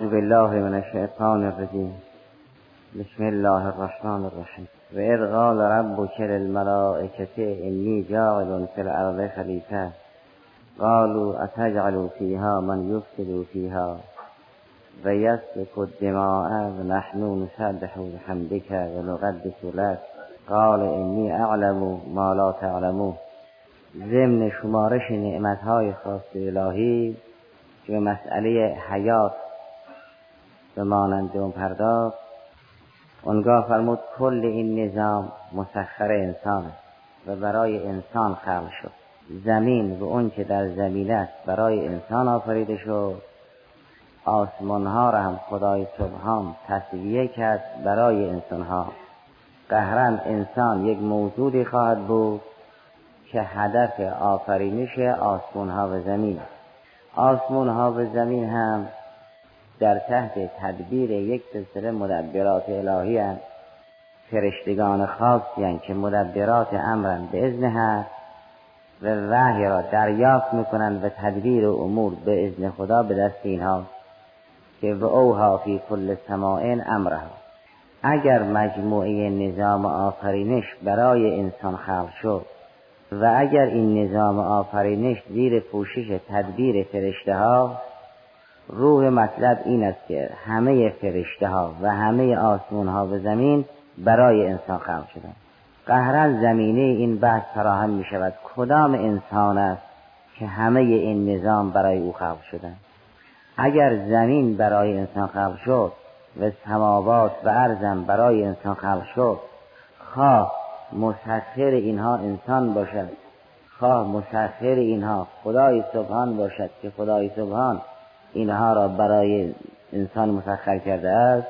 بالله من الشیطان الرجیم. بسم الله الرحمن الرحیم. و اذ قال ربك للملائكة انی جاعل في الارض خلیفه. قالوا اتجعل فيها من يفسد فيها و یسفک الدماء و نحن نسبح بحمدك و نقدس لك قال انی اعلم ما لا تعلمون ضمن شمارش نعمتهای خاص الهی که مسئله حیات به مانند اون پرداخت. اونگاه فرمود کل این نظام مسخر انسان و برای انسان خلق شد. زمین و اون که در زمین است برای انسان آفریده شد. آسمان ها را هم خدای سبحان تصویه کرد برای انسان ها قهرن انسان یک موجودی خواهد بود که هدف آفرینش آسمان ها و زمین آسمان ها و زمین هم در تحت تدبیر یک سلسله مدبرات الهی هست فرشتگان خاصی هست که مدبرات امرن به ازن هست و وحی را دریافت می‌کنند و تدبیر و امور به ازن خدا به دست اینها که و اوها فی کل سماعین امرها. اگر مجموعه نظام آفرینش برای انسان خلق شد و اگر این نظام آفرینش زیر پوشش تدبیر فرشته ها روح مطلب این است که همه فرشته ها و همه آسمون ها و زمین برای انسان خلق شدن. قهرا زمینه این بحث فراهم می شود کدام انسان است که همه این نظام برای او خلق شدن؟ اگر زمین برای انسان خلق شد و سماوات و ارزم برای انسان خلق شد خواه مسخر اینها انسان باشد. خواه مسخر اینها خدای سبحان باشد که خدای سبحان اینها را برای انسان مسخر کرده است.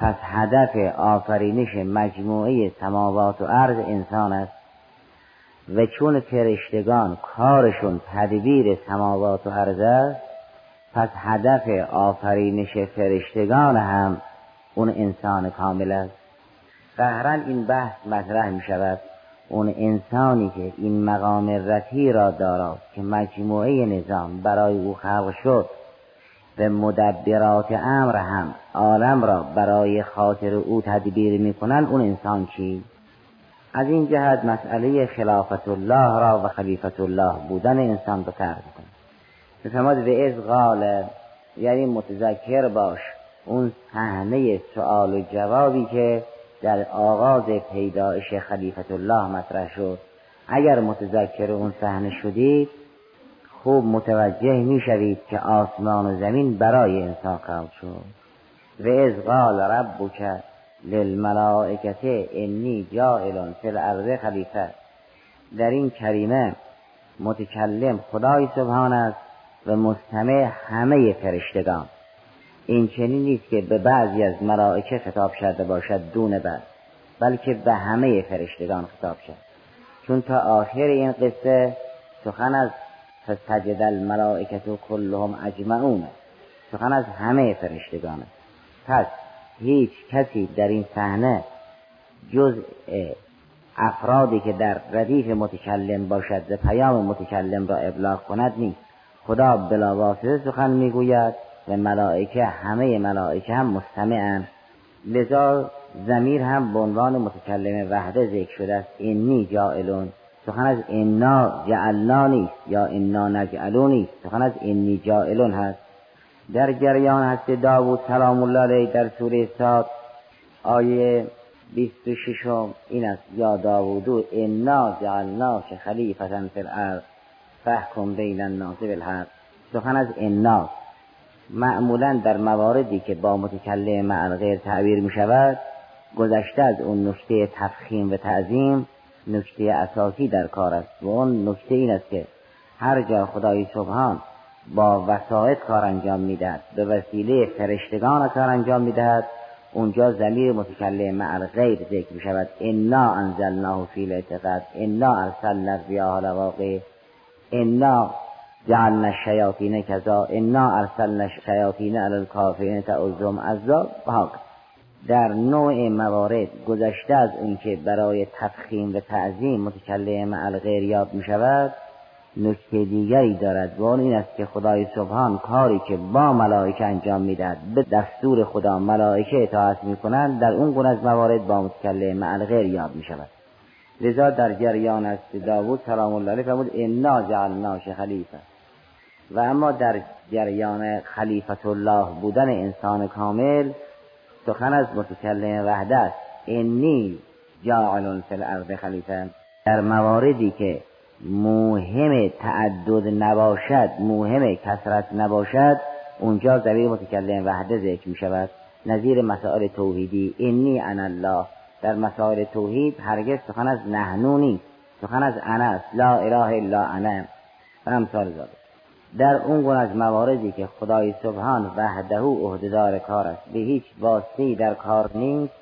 پس هدف آفرینش مجموعه سماوات و ارض انسان است و چون فرشتگان کارشون تدبیر سماوات و ارض است پس هدف آفرینش فرشتگان هم اون انسان کامل است. قهرا این بحث مطرح می شود. اون انسانی که این مقام رتی را دارد که مجموعه نظام برای او خلق شد و مدبرات امر هم عالم را برای خاطر او تدبیر می‌کنند اون انسان چی؟ از این جهت مسئله خلافت الله را و خلیفت الله بودن انسان به طرح بفرماد به از قال یعنی متذکر باش اون صحنه سوال و جوابی که در آغاز پیدایش خلیفت الله مطرح شد. اگر متذکر اون صحنه شدید خوب متوجه می‌شوید که آسمان و زمین برای انسان خلق شد. و از قال ربک للملائکه انی جائل فی الارض خلیفه. در این کریمه متکلم خدای سبحان است و مستمع همه فرشتگان. این چنین نیست که به بعضی از ملائکه خطاب شده باشد دون بعد بلکه به همه فرشتگان خطاب شد چون تا آخر این قصه سخن از فسجد الملائکت و کلهم اجمعون سخن از همه فرشتگان پس هیچ کسی در این صحنه جز افرادی که در ردیف متکلم باشد و پیام متکلم را ابلاغ کند نیست. خدا بلاواسطه سخن می‌گوید و ملائکه همه ملائکه هم مستمعن. لذا زمیر هم به عنوان متکلم وحده ذکر شده است. اینی جائلون سخن از انا جعلنا نیست یا انا نجعلو نیست. سخن از اینی جائلون هست. در جریان هست داوود سلام الله علیه در سوره ساد آیه 26 این است. یا داوودو انا جعلنا که خلیفتا فی الارض. فحکم بین الناس بالحق سخن از انا. معمولا در مواردی که با متکلم مع غیر تعبیر می شود گذشته از اون نکته تفخیم و تعظیم نکته اساسی در کار است. و اون نکته این است که هر جا خدای سبحان با وسایط کار انجام می‌دهد به وسیله فرشتگان کار انجام می‌دهد اونجا زمیر متکلم مع غیر ذکر می شود انا انزلناه فی الاعتقاد انا ارسلنا الریاح لواقع انا جعلنا الشیاطین کذا انا ارسلنا الشیاطین علی الکافرین تعذهم عذاب و در نوع موارد گذشته از اینکه برای تفخیم و تعظیم متکلم الغیر یاد می شود نکته دیگری دارد. و این است که خدای سبحان کاری که با ملائکه انجام می‌دهد به دستور خدا ملائکه اطاعت می‌کنند در اون گونه از موارد با متکلم مع غیر یاد می شود لذا در جریان است داوود سلام الله علیه فرمود انا جعلناش خلیفه. و اما در جریان خلیفت الله بودن انسان کامل سخن از متکلم وحده است. انی جاعل فی الارض خلیفه. در مواردی که مهم تعدد نباشد مهم کسرت نباشد اونجا زمیر متکلم وحده ذکر می شود. نظیر مسائل توحیدی انی انا الله. در مسائل توحید هرگز سخن از نحنو نیست. سخن از انا است. لا اله الا انا. و امثال ذلك در اون گونه از مواردی که خدای سبحان وحده عهدهدار کار است به هیچ واسطه‌ای در کار نیست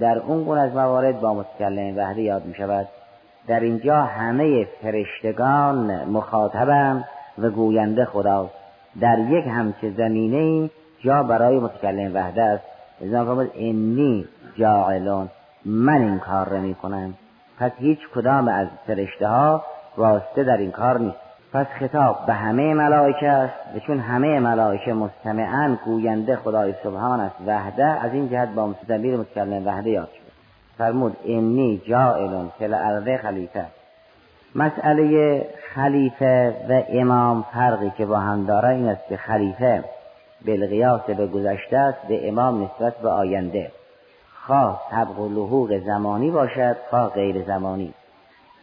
در اون گونه از موارد با متکلم وحده یاد می شود در اینجا همه فرشتگان مخاطبم و گوینده خداست در یک همچه زمینه جا برای متکلم وحده است. ازنا فرمود انی جاعلون من این کار را می کنم پس هیچ کدام از فرشته ها واسطه در این کار نیست. پس خطاب به همه ملائکه است و چون همه ملائکه مستمعن گوینده خدای سبحان است وحده از این جهت با مستدبیر متکلم وحده یاد شد فرمود انی جائل فی الارض خلیفه. مسئله خلیفه و امام فرقی که با هم داره این است که خلیفه بالقیاس به گذشته است به امام نسبت به آینده. خواه طبق و لحوق زمانی باشد خواه غیر زمانی.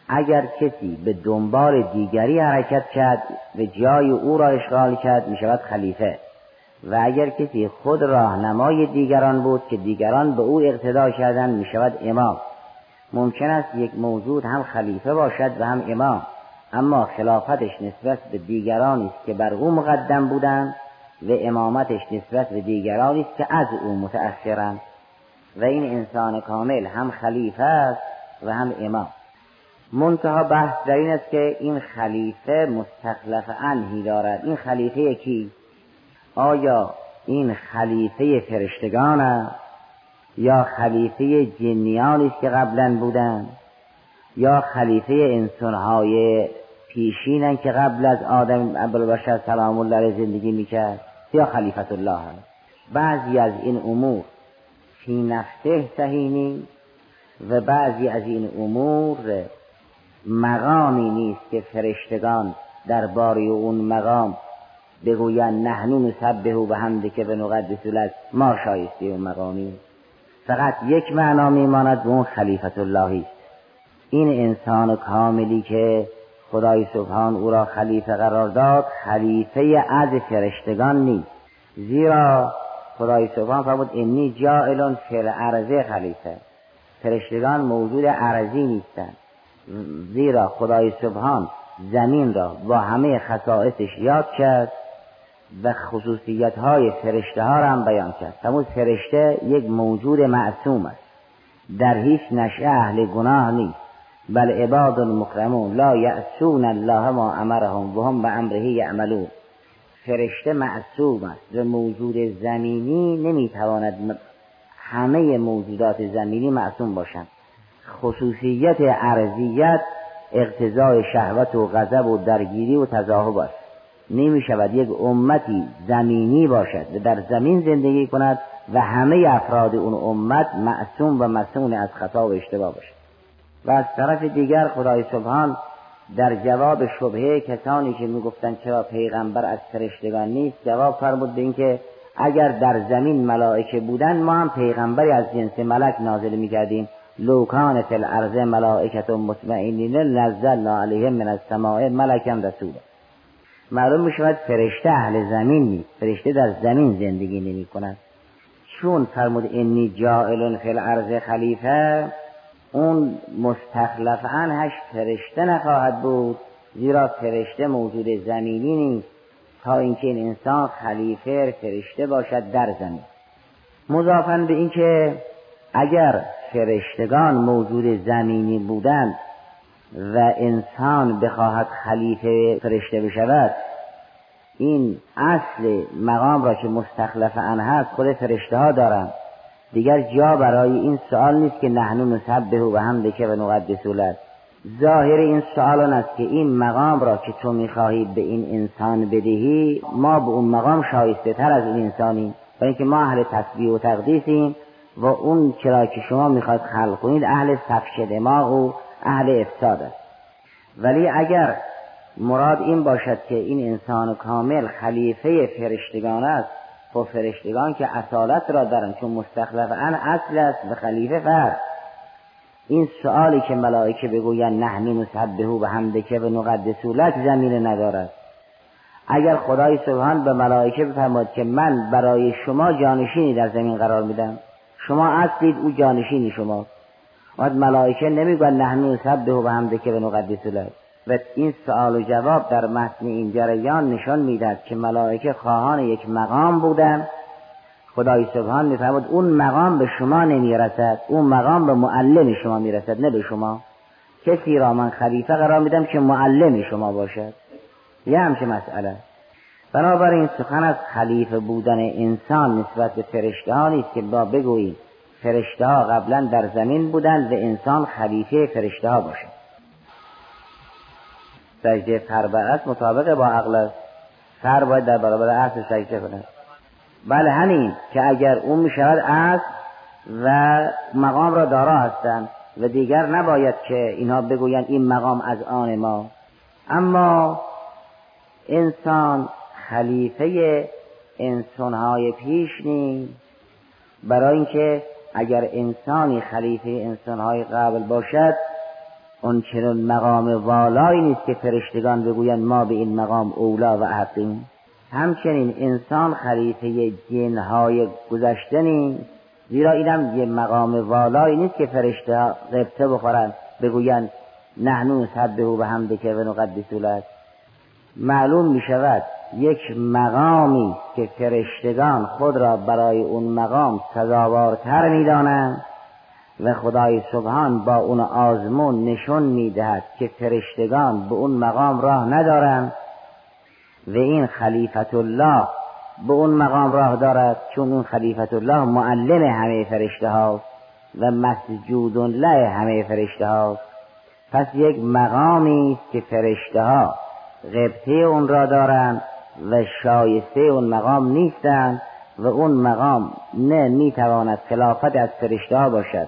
اگر کسی به دنبال دیگری حرکت کرد و جای او را اشغال کرد می شود خلیفه. و اگر کسی خود راهنمای دیگران بود که دیگران به او اقتدا کردند می شود امام. ممکن است یک موجود هم خلیفه باشد و هم امام. اما خلافتش نسبت به دیگرانی است که بر او مقدم بودند و امامتش نسبت به دیگرانی است که از او متأثرند و این انسان کامل هم خلیفه است و هم امام. منتها بحث در این است که این خلیفه مستخلف انهی دارد. این خلیفه کی؟ آیا این خلیفه فرشتگان است؟ یا خلیفه جنیانی است که قبلا بودند یا خلیفه انسانهای پیشینن که قبل از آدم ابوالبشر سلام الله علیه زندگی می‌کرد؟ یا خلیفت الله هست؟ بعضی از این امور فی نفسه صحیح و بعضی از این امور مقامی نیست که فرشتگان در باری اون مقام بگویند نحنو نسبه و حمده که به نقدس لک ما شایسته اون مقامی. فقط یک معنا میماند به اون خلیفت اللهی است. این انسان کاملی که خدای سبحان او را خلیفه قرار داد خلیفه از فرشتگان نیست. زیرا خدای سبحان فرمود انی جائل فی الارض خلیفه. فرشتگان موجود عرضی نیستند. زیرا خدای سبحان زمین را با همه خصائصش یاد کرد و خصوصیت های فرشته ها را هم بیان کرد. همون فرشته یک موجود معصوم است. در هیچ نشأه اهل گناه نیست. بل عباد مکرمون لا یعصون الله ما امرهم و هم به امره یعملون. فرشته معصوم است و موجود زمینی نمی‌تواند همه موجودات زمینی معصوم باشند. خصوصیت عرضیت اقتضای شهوت و غضب و درگیری و تضاهب است. نمی شود یک امتی زمینی باشد و در زمین زندگی کند و همه افراد اون امت معصوم و مسئول از خطا و اشتباه باشد. و از طرف دیگر خدای سبحان در جواب شبهه کسانی که می‌گفتند چرا پیغمبر از فرشتگان نیست جواب فرمود به اینکه اگر در زمین ملائکه بودند ما هم پیغمبری از جنس ملک نازل می‌کردیم. لو کانت الارض ملائکت مطمئنین نزلنا علیهم من السماء ملکا رسولا معلوم می شود فرشته اهل زمین نیست. فرشته در زمین زندگی نمی کند چون فرمود انی جائل فی الارض خلیفه اون مستخلف عنهش فرشته نخواهد بود زیرا فرشته موجود زمینی نیست. تا اینکه این انسان خلیفه فرشته باشد در زمین. مضافا به اینکه اگر فرشتگان موجود زمینی بودند و انسان بخواهد خلیفه فرشته بشود. این اصل مقام را که مستخلف عنه هست خود فرشته ها دارند. دیگر جا برای این سوال نیست که نحنو نسبه و هم که و نقدس لک ظاهر این سوال است که این مقام را که تو می‌خواهی به این انسان بدهی ما به اون مقام شایسته تر از این انسانیم. و اینکه ما اهل تسبیح و تقدیسیم و اون چرا که شما می‌خواد خلق کنید اهل سفش دماغ و اهل افساد است. ولی اگر مراد این باشد که این انسان کامل خلیفه فرشتگان است و فرشتگان که اصالت را دارن چون مستخلف اصل است و خلیفه فرد. این سوالی که ملائکه بگویند نحنی نسبهو و حمدکه و نقدسو لک زمین ندارد. اگر خدای سبحان به ملائکه بفرماد که من برای شما جانشینی در زمین قرار میدم شما اصلید او جانشینی شما و ملائکه نمی‌گوید نحنی نسبهو و حمدکه و نقدسو لک و این سوال و جواب در متن این جریان نشان می‌دهد که ملائکه خواهان یک مقام بودند. خدای سبحان میفرماد اون مقام به شما نمی‌رسد. اون مقام به معلم شما می‌رسد نه به شما. کسی را من خلیفه قرار میدم که معلم شما باشد. یه همچه مسئله. بنابراین سخن از خلیفه بودن انسان نسبت به فرشته ها نیست که با بگوییم فرشته ها قبلا در زمین بودند و انسان خلیفه فرشته ها باشد. سجده فربه مطابق با عقل است. فر باید در برابر اصل سجده کنه. بله همین که اگر اون می شود اصل و مقام را دارا هستند و دیگر نباید که اینها بگویند این مقام از آن ما. اما انسان خلیفه انسانهای پیش نیست. برای اینکه اگر انسانی خلیفه انسانهای قبل باشد اون چنون مقام والایی نیست که فرشتگان بگویند ما به این مقام اولا و حقیم همچنین انسان خلیفه جنهای گذشته نیست. زیرا اینم یه مقام والایی نیست که فرشته غبطه بخورند بگویند نحنو سبه و حمده که و نقدس معلوم می شود یک مقامی که فرشتگان خود را برای اون مقام سزاوارتر می دانند و خدای سبحان با اون آزمون نشون می‌دهد که فرشتگان به اون مقام راه ندارند و این خلیفت الله به اون مقام راه دارد چون اون خلیفت الله معلم همه فرشته ها و مسجود له همه فرشته ها پس یک مقامی است که فرشته ها غبطه اون را دارند و شایسته اون مقام نیستند و اون مقام نه می‌تواند خلافت از فرشته باشد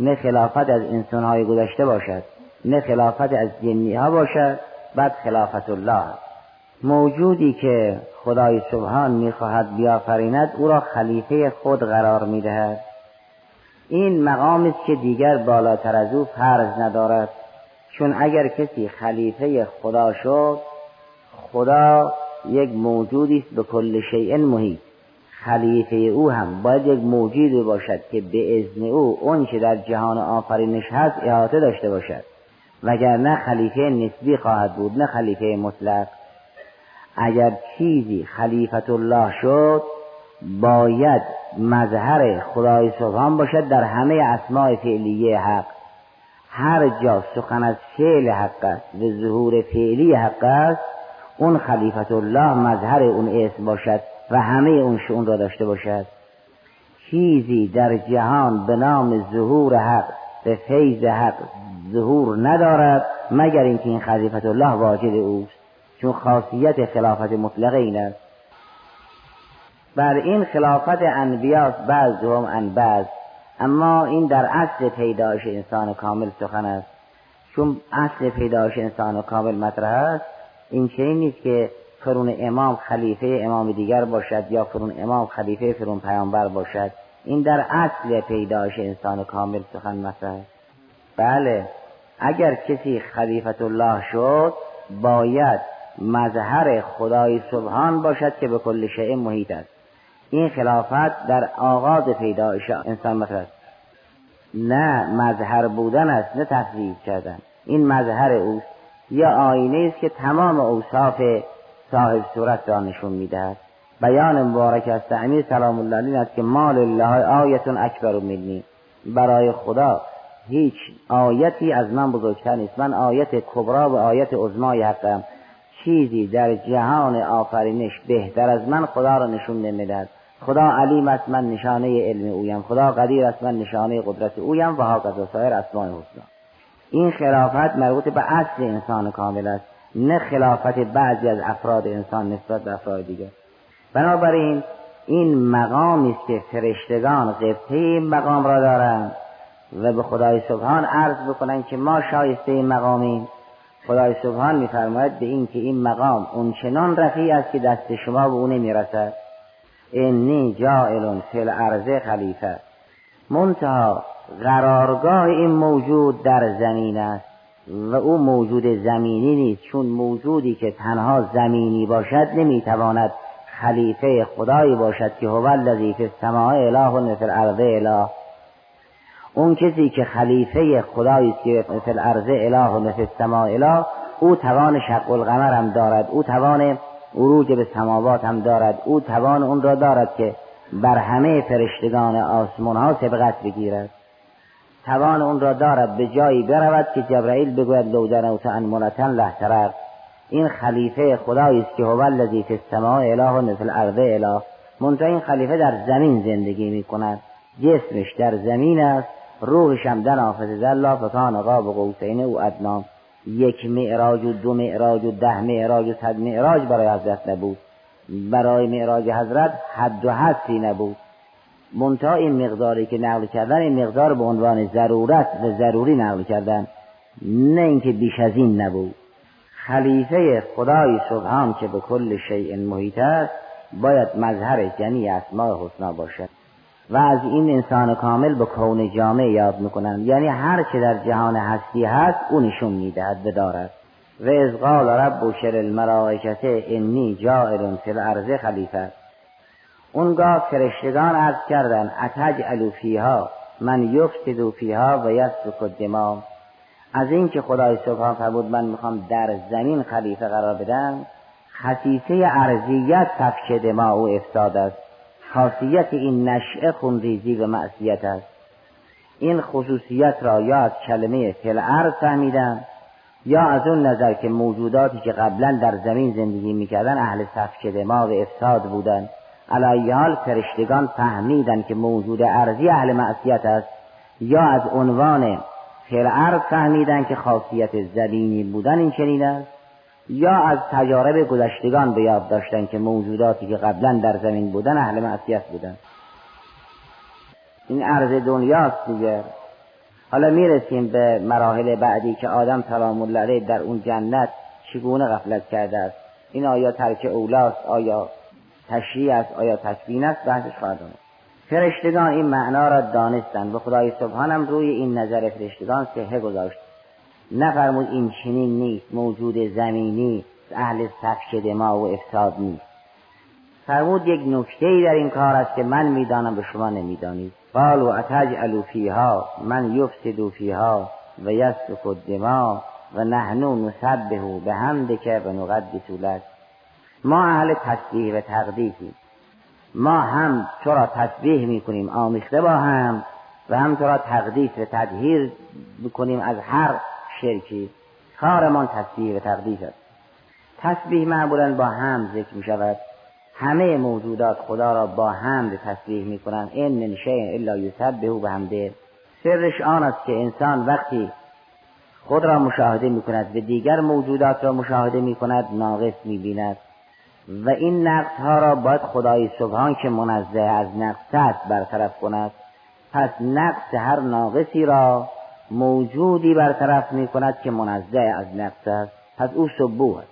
نه خلافت از انسانهای گذشته باشد نه خلافت از جنی ها باشد بعد خلافت الله موجودی که خدای سبحان می‌خواهد بیافریند او را خلیفه خود قرار می‌دهد. این مقام است که دیگر بالاتر از او فرض ندارد. چون اگر کسی خلیفه خدا شد خدا یک موجودی است به کل شیء محیط. خلیفه او هم باید یک موجودی باشد که به ازن او اون که در جهان آفرینش هست احاطه داشته باشد. وگرنه خلیفه نسبی خواهد بود نه خلیفه مطلق. اگر چیزی خلیفت الله شد باید مظهر خدای سبحان باشد در همه اسماع فعلیه حق. هر جا سخن از فعل حق است و ظهور فعلی حق است اون خلیفت الله مظهر اون اسم باشد و همه اون شون را داشته باشد. چیزی در جهان به نام ظهور حق به فیض حق ظهور ندارد مگر اینکه این خلیفت الله واجد اوست. چون خاصیت خلافت مطلقه این است. بر این خلافت انبیاست بعض هم ان بعض اما این در اصل پیدایش انسان کامل سخن است. چون اصل پیدایش انسان کامل مطرح است این چنین نیست که فرون امام خلیفه امام دیگر باشد یا فرون امام خلیفه فرون پیامبر باشد. این در اصل پیدایش انسان کامل سخن مطرح. بله اگر کسی خلیفت الله شد باید مظهر خدای سبحان باشد که به کل شیء محیط است. این خلافت در آغاز پیدایش انسان مطرح است. نه مظهر بودن است نه تفضیل کردن. این مظهر اوست. یا آینه است که تمام اوصاف صاحب صورت را نشون می‌دهد. بیان مبارک است. امیر سلام الله علیه است که مال الله آیتون اکبر منی برای خدا هیچ آیتی از من بزرگتر نیست. من آیت کبرا و آیت عظمای حقم چیزی در جهان آفرینش بهتر از من خدا را نشون نمی‌دهد. خدا علیم است من نشانه علم اویم. خدا قدیر است من نشانه قدرت اویم. و ها سایر اسماء حسنا این خلافت مربوط به اصل انسان کامل است نه خلافت بعضی از افراد انسان نسبت به افراد دیگر. بنابراین این مقامی است که فرشتگان قبطه این مقام را دارند و به خدای سبحان عرض بکنند که ما شایسته این مقامیم. خدای سبحان میفرماید به این که این مقام اونچنان رفیع است که دست شما به او نمی‌رسد. انی جائل فی الارض خلیفه. منتها قرارگاه این موجود در زمین است و او موجود زمینی نیست چون موجودی که تنها زمینی باشد نمی‌تواند خلیفه خدایی باشد که هو الذی فی السماء اله و فی الارض اله. اون کسی که خلیفه خدایی است که فی الارض اله و فی السماء اله او توان شق القمر هم دارد او توان عروج به سماوات هم دارد او توان اون را دارد که بر همه فرشتگان آسمان ها سبقت بگیرد. توان اون را دارد به جایی برود که جبرائیل بگوید لو دنوت انملتن لحترق این خلیفه خدایی است که هو الذی فی السماء اله و فی الارض اله. منتها این خلیفه در زمین زندگی می کند. جسمش در زمین است. روحش هم در آفت الله فکان قاب قوسین او ادنا یک معراج و دو معراج و ده معراج و صد معراج برای حضرت نبود برای معراج حضرت حد و حدی نبود منتها این مقداری که نقل کردن این مقدار به عنوان ضرورت و ضروری نقل کردن نه اینکه بیش از این نبود. خلیفه خدای سبحان که به کل شیء محیط است باید مظهرش یعنی اسماء حسنا باشد. و از این انسان کامل به کون جامع یاد می‌کنن یعنی هر چه در جهان هستی هست او نشون می‌دهد بدارد و از قال رب شر الملائکت انی جائر فی الارض خلیفه. اونگاه فرشتگان عرض کردن اتجعل فیها من یفسد فیها و یسفک الدماء. از اینکه خدای سبحان فرمود من می‌خوام در زمین خلیفه قرار بدم. خصیصه ارضیت سفک دماء و افساد است. خاصیت این نشعه خونریزی و معصیت است. این خصوصیت را یا از کلمه فل ارض فهمیدم یا از اون نظر که موجوداتی که قبلا در زمین زندگی می‌کردن اهل سفک دماغ افساد بودند علایه حال فرشتگان فهمیدن که موجود ارضی اهل معصیت است یا از عنوان فل ارض فهمیدن که خاصیت زمینی بودن این چنین است یا از تجارب گذشتگان به یاد داشتن که موجوداتی که قبلا در زمین بودن اهل معصیت بودن این عرض دنیاست دیگر حالا می‌رسیم به مراحل بعدی که آدم سلام الله در اون جنت چگونه غفلت کرده است. این آیا ترک اولاست. آیا تشریع است آیا تکبین است؟ بحثش خواهد فرشتگان این معنا را دانستند و خدای سبحانم روی این نظر فرشتگان صحه گذاشت. نفرمود این چنین نیست موجود زمینی اهل سفک دما و افساد نیست. فرمود یک نکته ای در این کار است که من می‌دانم به شما نمی‌دانید. قالوا اتجعل فیها من یفسد فیها و یسفک الدماء و نحنو نسبه به حمدک و نقدس لک. ما اهل تسبیح و تقدیسیم. ما هم تو را تسبیح می‌کنیم آمیخته با هم و هم تو را تقدیس و تدهیر می‌کنیم از هر شرکی. کارمان تسبیح و تقدیس است. تسبیح معمولا با هم ذکر می شود همه موجودات خدا را با حمد تسبیح می کنند این من الا یسبح به حمده سرش آن است که انسان وقتی خود را مشاهده می کند و دیگر موجودات را مشاهده می کند ناقص می بیند و این نقص ها را باید خدای سبحان که منزه از نقص است برطرف کند پس نقص هر ناقصی را موجودی برطرف می کند که منزه از نقص است. پس او سبوه است.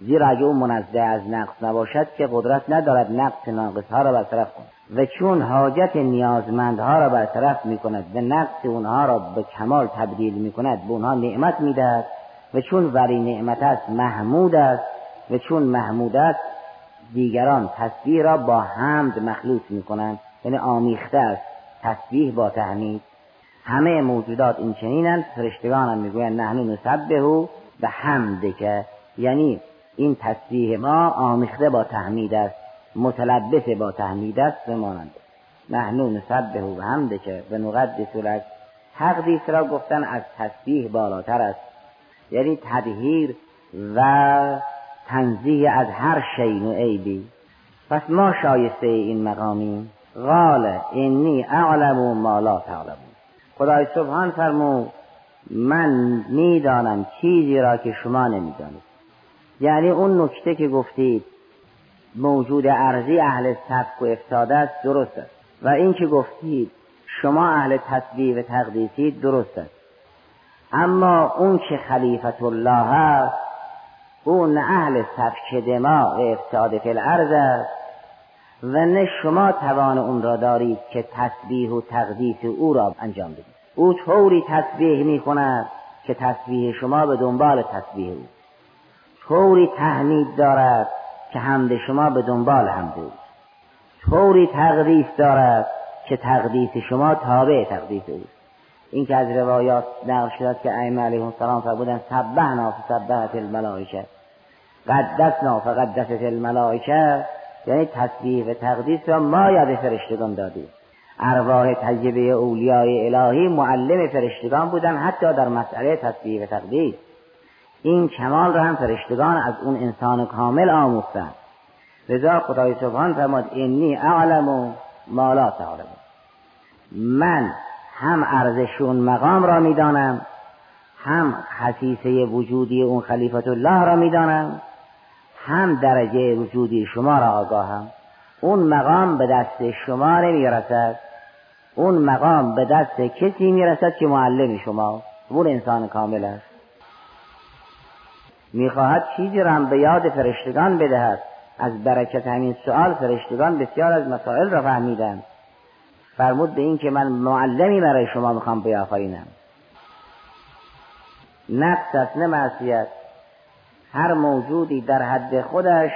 زیرا اگه او منزه از نقص نباشد که قدرت ندارد نقص ناقص ها را برطرف کند. و چون حاجت نیازمندها را برطرف می کند و نقص اونها را به کمال تبدیل می کند به اونها نعمت می دهد و چون وری نعمت است محمود است و چون محمود است دیگران تسبیح را با حمد مخلوط می کنند یعنی آمیخته است. تسبیح با تحمید. همه موجودات این چنینند. فرشتگان هم می‌گویند نحنو نسبهو به حمد که. یعنی این تسبیح ما آمیخته با تحمید است. متلبس با تحمید است. و مانند نحنو نسبهو به حمد که. به نقدس لک تقدیس را گفتن از تسبیح بالاتر است. یعنی تدهیر و تنزیه از هر شین و عیبی. پس ما شایسته این مقامیم قال انی اعلم ما لا تعلمون. خدای سبحان فرمود من می‌دانم چیزی را که شما نمی‌دانید. یعنی اون نکته که گفتید موجود ارزی اهل سبک و افتاده است درست است. و این که گفتید شما اهل تسبیح و تقدیسی درست است. اما اون که خلیفت الله است اون اهل سفک دماغ افتاده فی الارض است. و نه شما توان اون را دارید که تسبیح و تقدیس او را انجام بدید. او طوری تسبیح می کند که تسبیح شما به دنبال تسبیح او. طوری تحمید دارد که حمد شما به دنبال حمد او. طوری تقدیس دارد که تقدیس شما تابع تقدیس او. این که از روایات نقل شده که ائمه علیهم السلام فرمودن سبحنا فسبحت الملائکه. قدسنا فقدست الملائکه یعنی تسبیح و تقدیس را ما یاد فرشتگان دادیم. ارواح تجربه اولیای الهی معلم فرشتگان بودن حتی در مسئله تسبیح و تقدیس. این کمال را هم فرشتگان از اون انسان کامل آموختن لذا خدای سبحان فرماد اینی اعلم ما لا تعلم. من هم ارزش اون مقام را می‌دانم هم خصیصه وجودی اون خلیفت الله را می‌دانم هم درجه وجودی شما را آگاهم. اون مقام به دست شما نمی‌رسد. اون مقام به دست کسی می‌رسد که معلم شما اون انسان کامل است. می‌خواهد چیزی را هم به یاد فرشتگان بدهد. از برکت همین سؤال فرشتگان بسیار از مسائل را فهمیدند. فرمود به این که من معلمی برای شما می‌خوام بیافرینم. نقص است نه معصیت. هر موجودی در حد خودش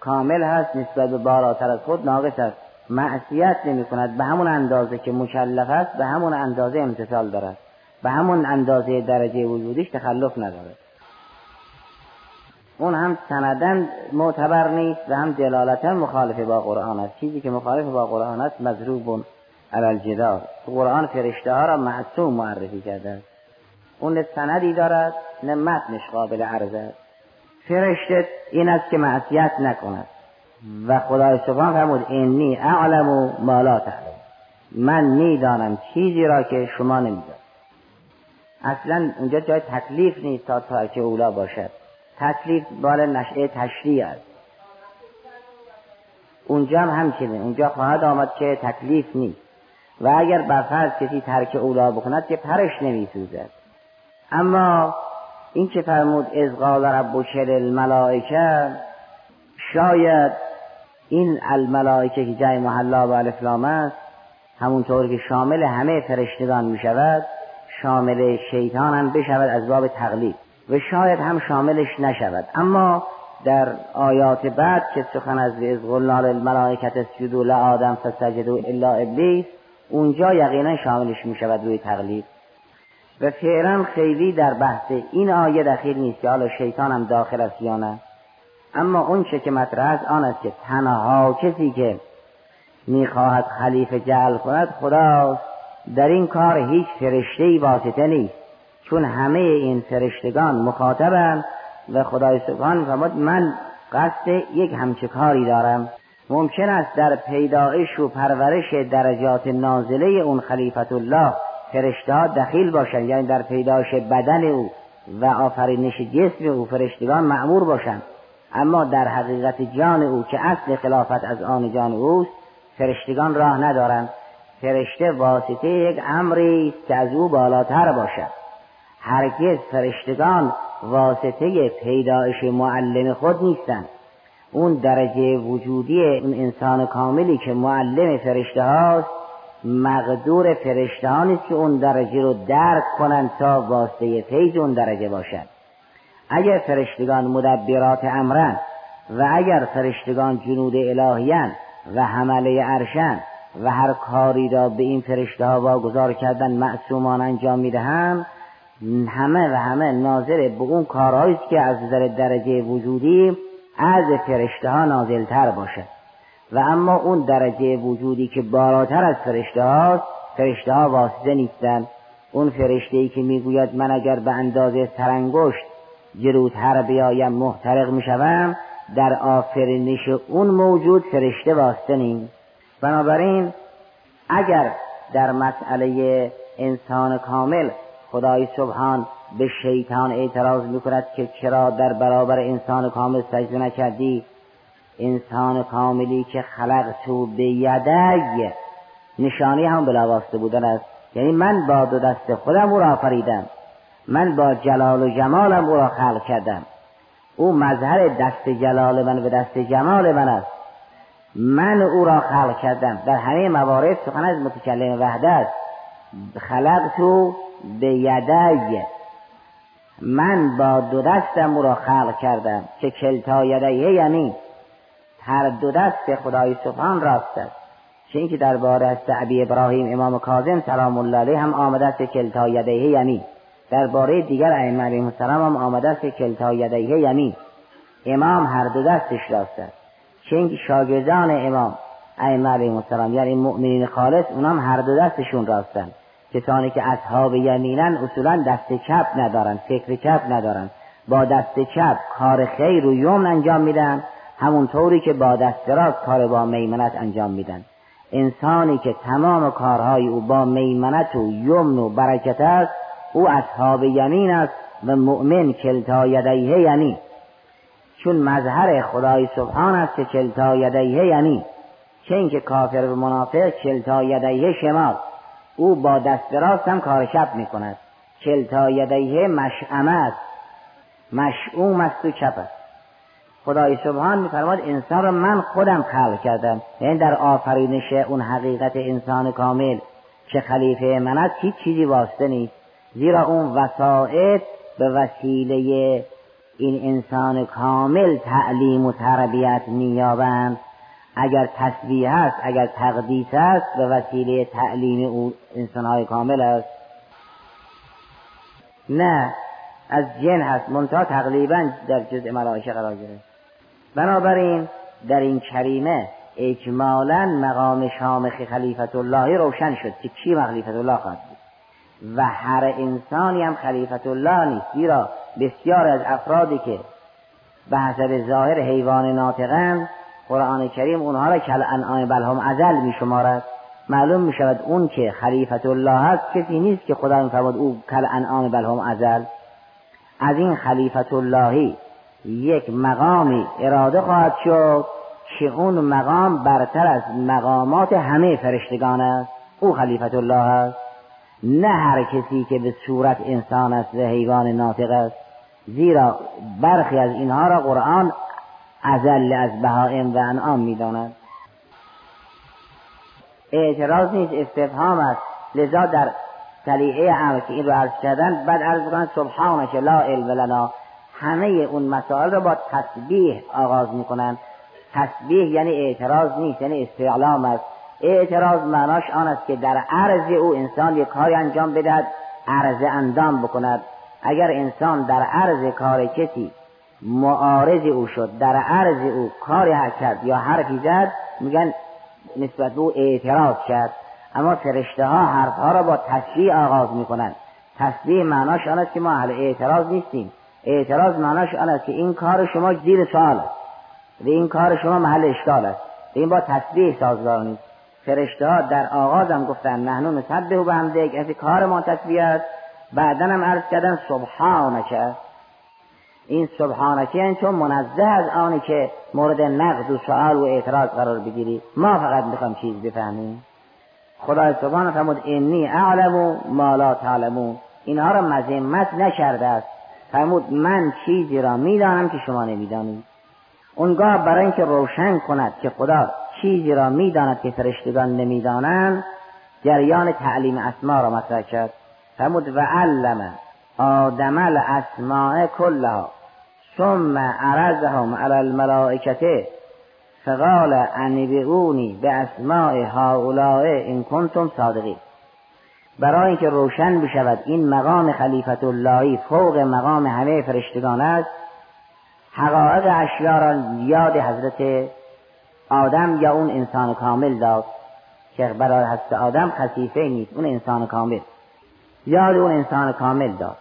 کامل هست نسبت به بالاتر از خود ناقص است. معصیت نمی کند به همون اندازه که مکلف است به همون اندازه امتصال دارد. به همون اندازه درجه وجودیش تخلف ندارد. اون هم سندن معتبر نیست و هم دلالتا مخالف با قرآن است. چیزی که مخالف با قرآن است مضروب علی الجدار. قرآن فرشته ها را معصوم معرفی کرده است. اون نه سندی دارد نه متنش قابل عرض است. فرشته این است که معصیت نکند. و خدای سبحان فرمود اینی اعلم ما لا تعلم. من می‌دانم چیزی را که شما نمی‌دانید. اصلا اونجا جای تکلیف نیست تا ترک اولا باشد. تکلیف بال نشعه تشریع است. اونجا هم همچنین. اونجا خواهد آمد که تکلیف نیست. و اگر برفرض کسی ترک اولا بکند که پرش نمیسوزد. اما این که فرمود؟ از قال ربک الملائکه شاید این الملائکه که جای محلا و الفلام است همونطور که شامل همه فرشتگان می شود شامل شیطان هم بشود از باب تقلید. و شاید هم شاملش نشود. اما در آیات بعد که سخن از از قلنا للملائکت اسجدوا لآدم فسجدوا الا ابلیس اونجا یقینا شاملش می شود روی تقلید. و فعلا خیلی در بحث این آیه دخیل نیست که حالا شیطان هم داخل است یا نه. اما اون چه که مطرح است آن است که تنها کسی که می‌خواهد خلیفه جعل کند خداست. در این کار هیچ فرشته واسطه نیست. چون همه این فرشتگان مخاطبند و خدای سبحان فرمود من قصد یک همچه کاری دارم. ممکن است در پیدایش و پرورش درجات نازله اون خلیفت الله فرشته ها دخیل باشند یعنی در پیدایش بدن او و آفرینش جسم او فرشتگان معمور باشند. اما در حقیقت جان او که اصل خلافت از آن جان اوست فرشتگان راه ندارند. فرشته واسطه یک امری که از او بالاتر باشد. هرگز فرشتگان واسطه پیدایش معلم خود نیستند. اون درجه وجودی اون انسان کاملی که معلم فرشته هاست مقدور فرشته ها نیست که اون درجه رو درک کنند تا واسطه فیض اون درجه باشد. اگر فرشتگان مدبرات امرن و اگر فرشتگان جنود الهیان و حمله عرشن و هر کاری را به این فرشته ها واگذار کردن معصومان انجام می‌دهند همه و همه ناظر به اون کارهایی که از نظر درجه وجودی از فرشته ها نازلتر باشد و اما اون درجه وجودی که بالاتر از فرشته هاست فرشته ها واسطه نیستند اون فرشته ای که می‌گوید من اگر به اندازه سرانگشت جلوتر بیایم محترق می‌شوم در آفرینش اون موجود فرشته واسطه نیست بنابراین اگر در مسئله انسان کامل خدای سبحان به شیطان اعتراض می‌کند که چرا در برابر انسان کامل سجده نکردی؟ انسان کاملی که خلق تو به یدی نشانی هم بلاواسته بودن است. یعنی من با دو دست خودم او را آفریدم من با جلال و جمالم او را خلق کردم. او مظهر دست جلال من و دست جمال من است. من او را خلق کردم. در همه موارد سخن از متکلم وحدت خلق تو به یدی من با دو دستم او را خلق کردم که کلتا یدیه یعنی هر دو دست خدای سبحان راست است. چه اینکه درباره از سعبی ابراهیم امام کاظم سلام الله علیه هم آمده است کلتا یدیه یمین درباره دیگر ائمه علیهم السلام هم آمده است کلتا یدیه یمین امام هر دو دستش راست است. چه اینکه شاگردان امام ائمه علیهم السلام یعنی مؤمنین خالص اونام هر دو دستشون راستن. کسانی که اصحاب یمینن اصولا دست چپ ندارن فکر چپ ندارن. با دست چپ کار خیر و یمن انجام میدن همونطوری که با دست راست کار با میمنت انجام میدن. انسانی که تمام کارهای او با میمنت و یمن و برکت است او اصحاب یمین است و مؤمن کلتا یدیه یمین. چون مظهر خدای سبحان است که کلتا یدیه یمین. چه اینکه کافر و منافق کلتا یدیه شمال او با دست راست هم کار شب می کند کلتا یدیه مشعمه است. مشعوم است و چپ است. خدای سبحان میفرماد انسان را من خودم خلق کردم. یعنی در آفرینش اون حقیقت انسان کامل. که خلیفه من است هیچ چیزی واسطه نیست. زیرا اون وسائط به وسیله این انسان کامل تعلیم و تربیت مییابند. اگر تسبیح است اگر تقدیس است به وسیله تعلیم او انسانهای کامل است. نه از جن هست. منتها تقریبا در جزء ملائکه قرار گرفت. بنابراین در این کریمه اجمالا مقام شامخ خلیفت الله روشن شد که کی خلیفت الله خواهد بود. و هر انسانی هم خلیفت الله نیست زیرا بسیار از افرادی که به حسب ظاهر حیوان ناطقن قرآن کریم اونها را کل انعام بلهم ازل می شمارد معلوم می شود اون که خلیفت الله هست کسی نیست که خدا فرمود او کل انعام بلهم ازل. از این خلیفت اللهی یک مقامی اراده خواهد شد که اون مقام برتر از مقامات همه فرشتگان است. او خلیفت الله است. نه هر کسی که به صورت انسان است و حیوان ناطق است. زیرا برخی از اینها را قرآن ازل از بهائم و انعام می‌داند. اعتراض نیست استفهام است. لذا در سلیعه امر که این رو عرض کردن بعد عرض بکنن سبحانش لا علم لنا. همه اون مسائل رو با تسبیح آغاز می‌کنن. تسبیح یعنی اعتراض نیست یعنی استعلام است. اعتراض معناش آن است که در عرض او انسان یک کاری انجام بدهد عرض اندام بکند. اگر انسان در عرض کار کسی معارض او شد. در عرض او کاری کرد یا حرفی زد میگن نسبت او اعتراض کرد. اما فرشته ها حرف ها را با تسبیح آغاز می‌کنند. تسبیح معناش آن است که ما اهل اعتراض نیستیم. اعتراض معناش آن است که این کار شما زیر سوال است. و این کار شما محل اشکال است. این با تسبیح سازگار نیست. فرشته ها در آغاز هم گفتن نحنو نسبه به هم از کار ما تسبیح است. بعدا هم عرض کردن سبحانک. این سبحانک یعنی چون منزه از آنی که مورد نقد و سوال و اعتراض قرار بگیری ما فقط می‌خوام چیز بفهمیم. خدای سبحانه فرمود انی اعلم ما لا تعلمون اینها را مذمت نکرده است. فرمود من چیزی را می‌دانم که شما نمی‌دانید. اونگاه برای اینکه روشن کند که خدا چیزی را می‌داند که فرشتگان نمی‌دانند جریان تعلیم اسما را مطرح کرد. فرمود و علم آدم الاسماء کلها. ثم عرضهم على الملائکته فقال انبئونی به اسماء هؤلاء این کنتم صادقین. برای اینکه روشن بشود این مقام خلیفت اللهی فوق مقام همه فرشتگان است حقایق اشیا را یاد حضرت آدم یا اون انسان کامل داد که برای حضرت آدم خصیفه نیست اون انسان کامل. یاد اون انسان کامل داد.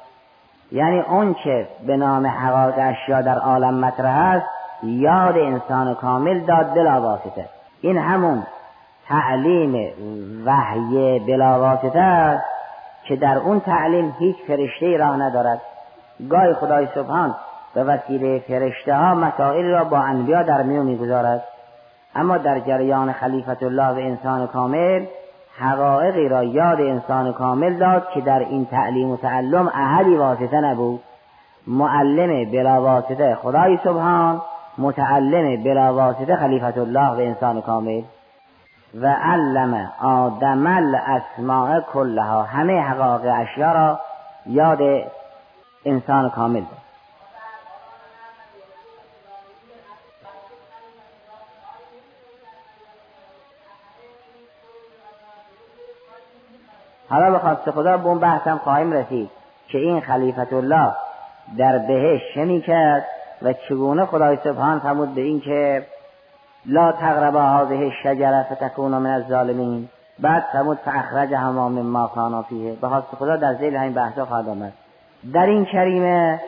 یعنی اون که به نام حقایق اشیا در عالم مطرح است یاد انسان کامل داد بلا واسطه. این همون تعلیم وحی بلا واسطه است که در اون تعلیم هیچ فرشته راه ندارد. گاهی خدای سبحان به وسیله فرشته ها مسائل را با انبیا در میون می‌گذارد. اما در جریان خلیفت الله و انسان کامل حقایقی را یاد انسان کامل داد که در این تعلیم و تعلم احدی واسطه نبود. معلم بلا واسطه خدای سبحان متعلم بلا واسطه خلیفت الله و انسان کامل. و علم آدم الاسماء کلها همه حقایق اشیا را یاد انسان کامل داد حالا به خواست خدا به اون بحثم خواهیم رسید که این خلیفت الله در بهش چه کرد و چگونه خدای سبحان فرمود به این که لا تقرب هذه الشجره فتکون من الظالمین. بعد فرمود فاخرجهما مما کانا فیه. به خواست خدا در ذیل همین بحثا خواهد آمد. در این کریمه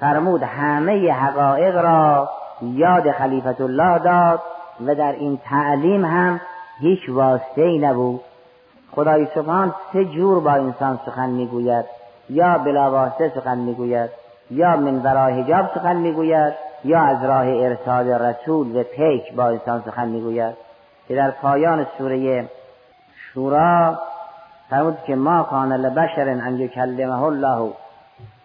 فرمود همه حقایق را یاد خلیفت الله داد و در این تعلیم هم هیچ واسطه ای نبود. خدای سبحان سه جور با انسان سخن می‌گوید؟ یا بلاواسطه سخن می‌گوید؟ یا من ورای حجاب سخن می‌گوید؟ یا از راه ارسال رسول و پیک با انسان سخن می‌گوید؟ که در پایان سوره شورا فرمود که ما کان لبشر ان یکلمه الله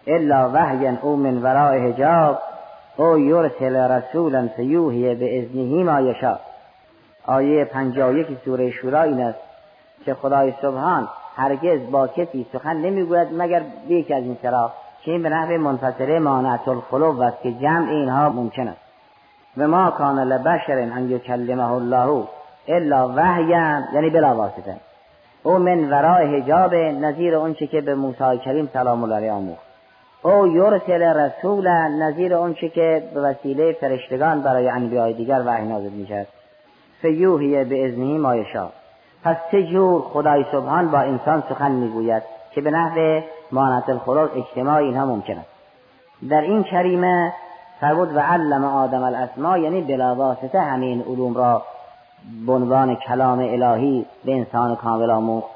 الا وحیا او من ورای حجاب او یرسل رسولا فیوهی به ازنهی ما یشا آیه پنجا یکی سوره شورا این است. که خدای سبحان هرگز با کسی سخن نمی‌گوید مگر به یکی از این سرا که این به نحو منفصله مانعت الخلو است که جمع اینها ممکن است. و ما کان لبشر ان یکلمه الله الا وحیا یعنی بلا واسطه. او من ورای حجاب نظیر اونچه که به موسی کریم سلام الله علیه آموخت. او یرسل رسول نظیر اونچه که به وسیله فرشتگان برای انبیاء دیگر وحی نازل می‌شد فیوهی به ازنی ما یشاء. پس سه جور خدای سبحان با انسان سخن می‌گوید که به نحو مانت الخلق اجتماع اینها ممکن است؟ در این کریمه فرمود و علم آدم الاسما یعنی بلاواسطه همین علوم را به عنوان کلام الهی به انسان کامل آموخت.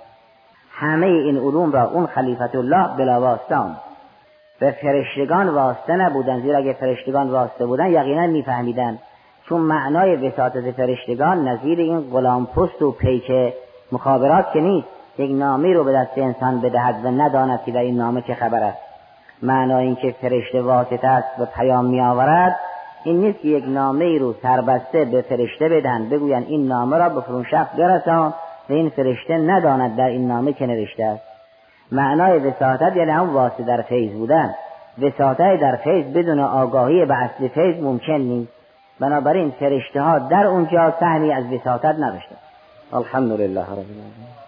همه این علوم را اون خلیفت الله بلاواسطه به فرشتگان واسطه نبودن زیرا اگه فرشتگان واسطه بودن یقینا میفهمیدن چون معنای وساطت فرشتگان نظیر این غلام پست و پیک مخابرات که نیست یک نامه رو به دست انسان بدهد و نداند که در این نامه چه خبر است. معنای اینکه فرشته واسطه است و پیام می آورد این نیست که یک نامه رو سربسته به فرشته بدن بگویند این نامه را به فرون شخص برسان و این فرشته نداند در این نامه که نوشته است. معنای وساطت یعنی هم واسطه در فیض بودن. وساطت در فیض بدون آگاهی به اصل فیض ممکن نیست. بنابراین فرشته ها در اونجا سهمی از وساطت نداشته الحمد لله رب العالمین.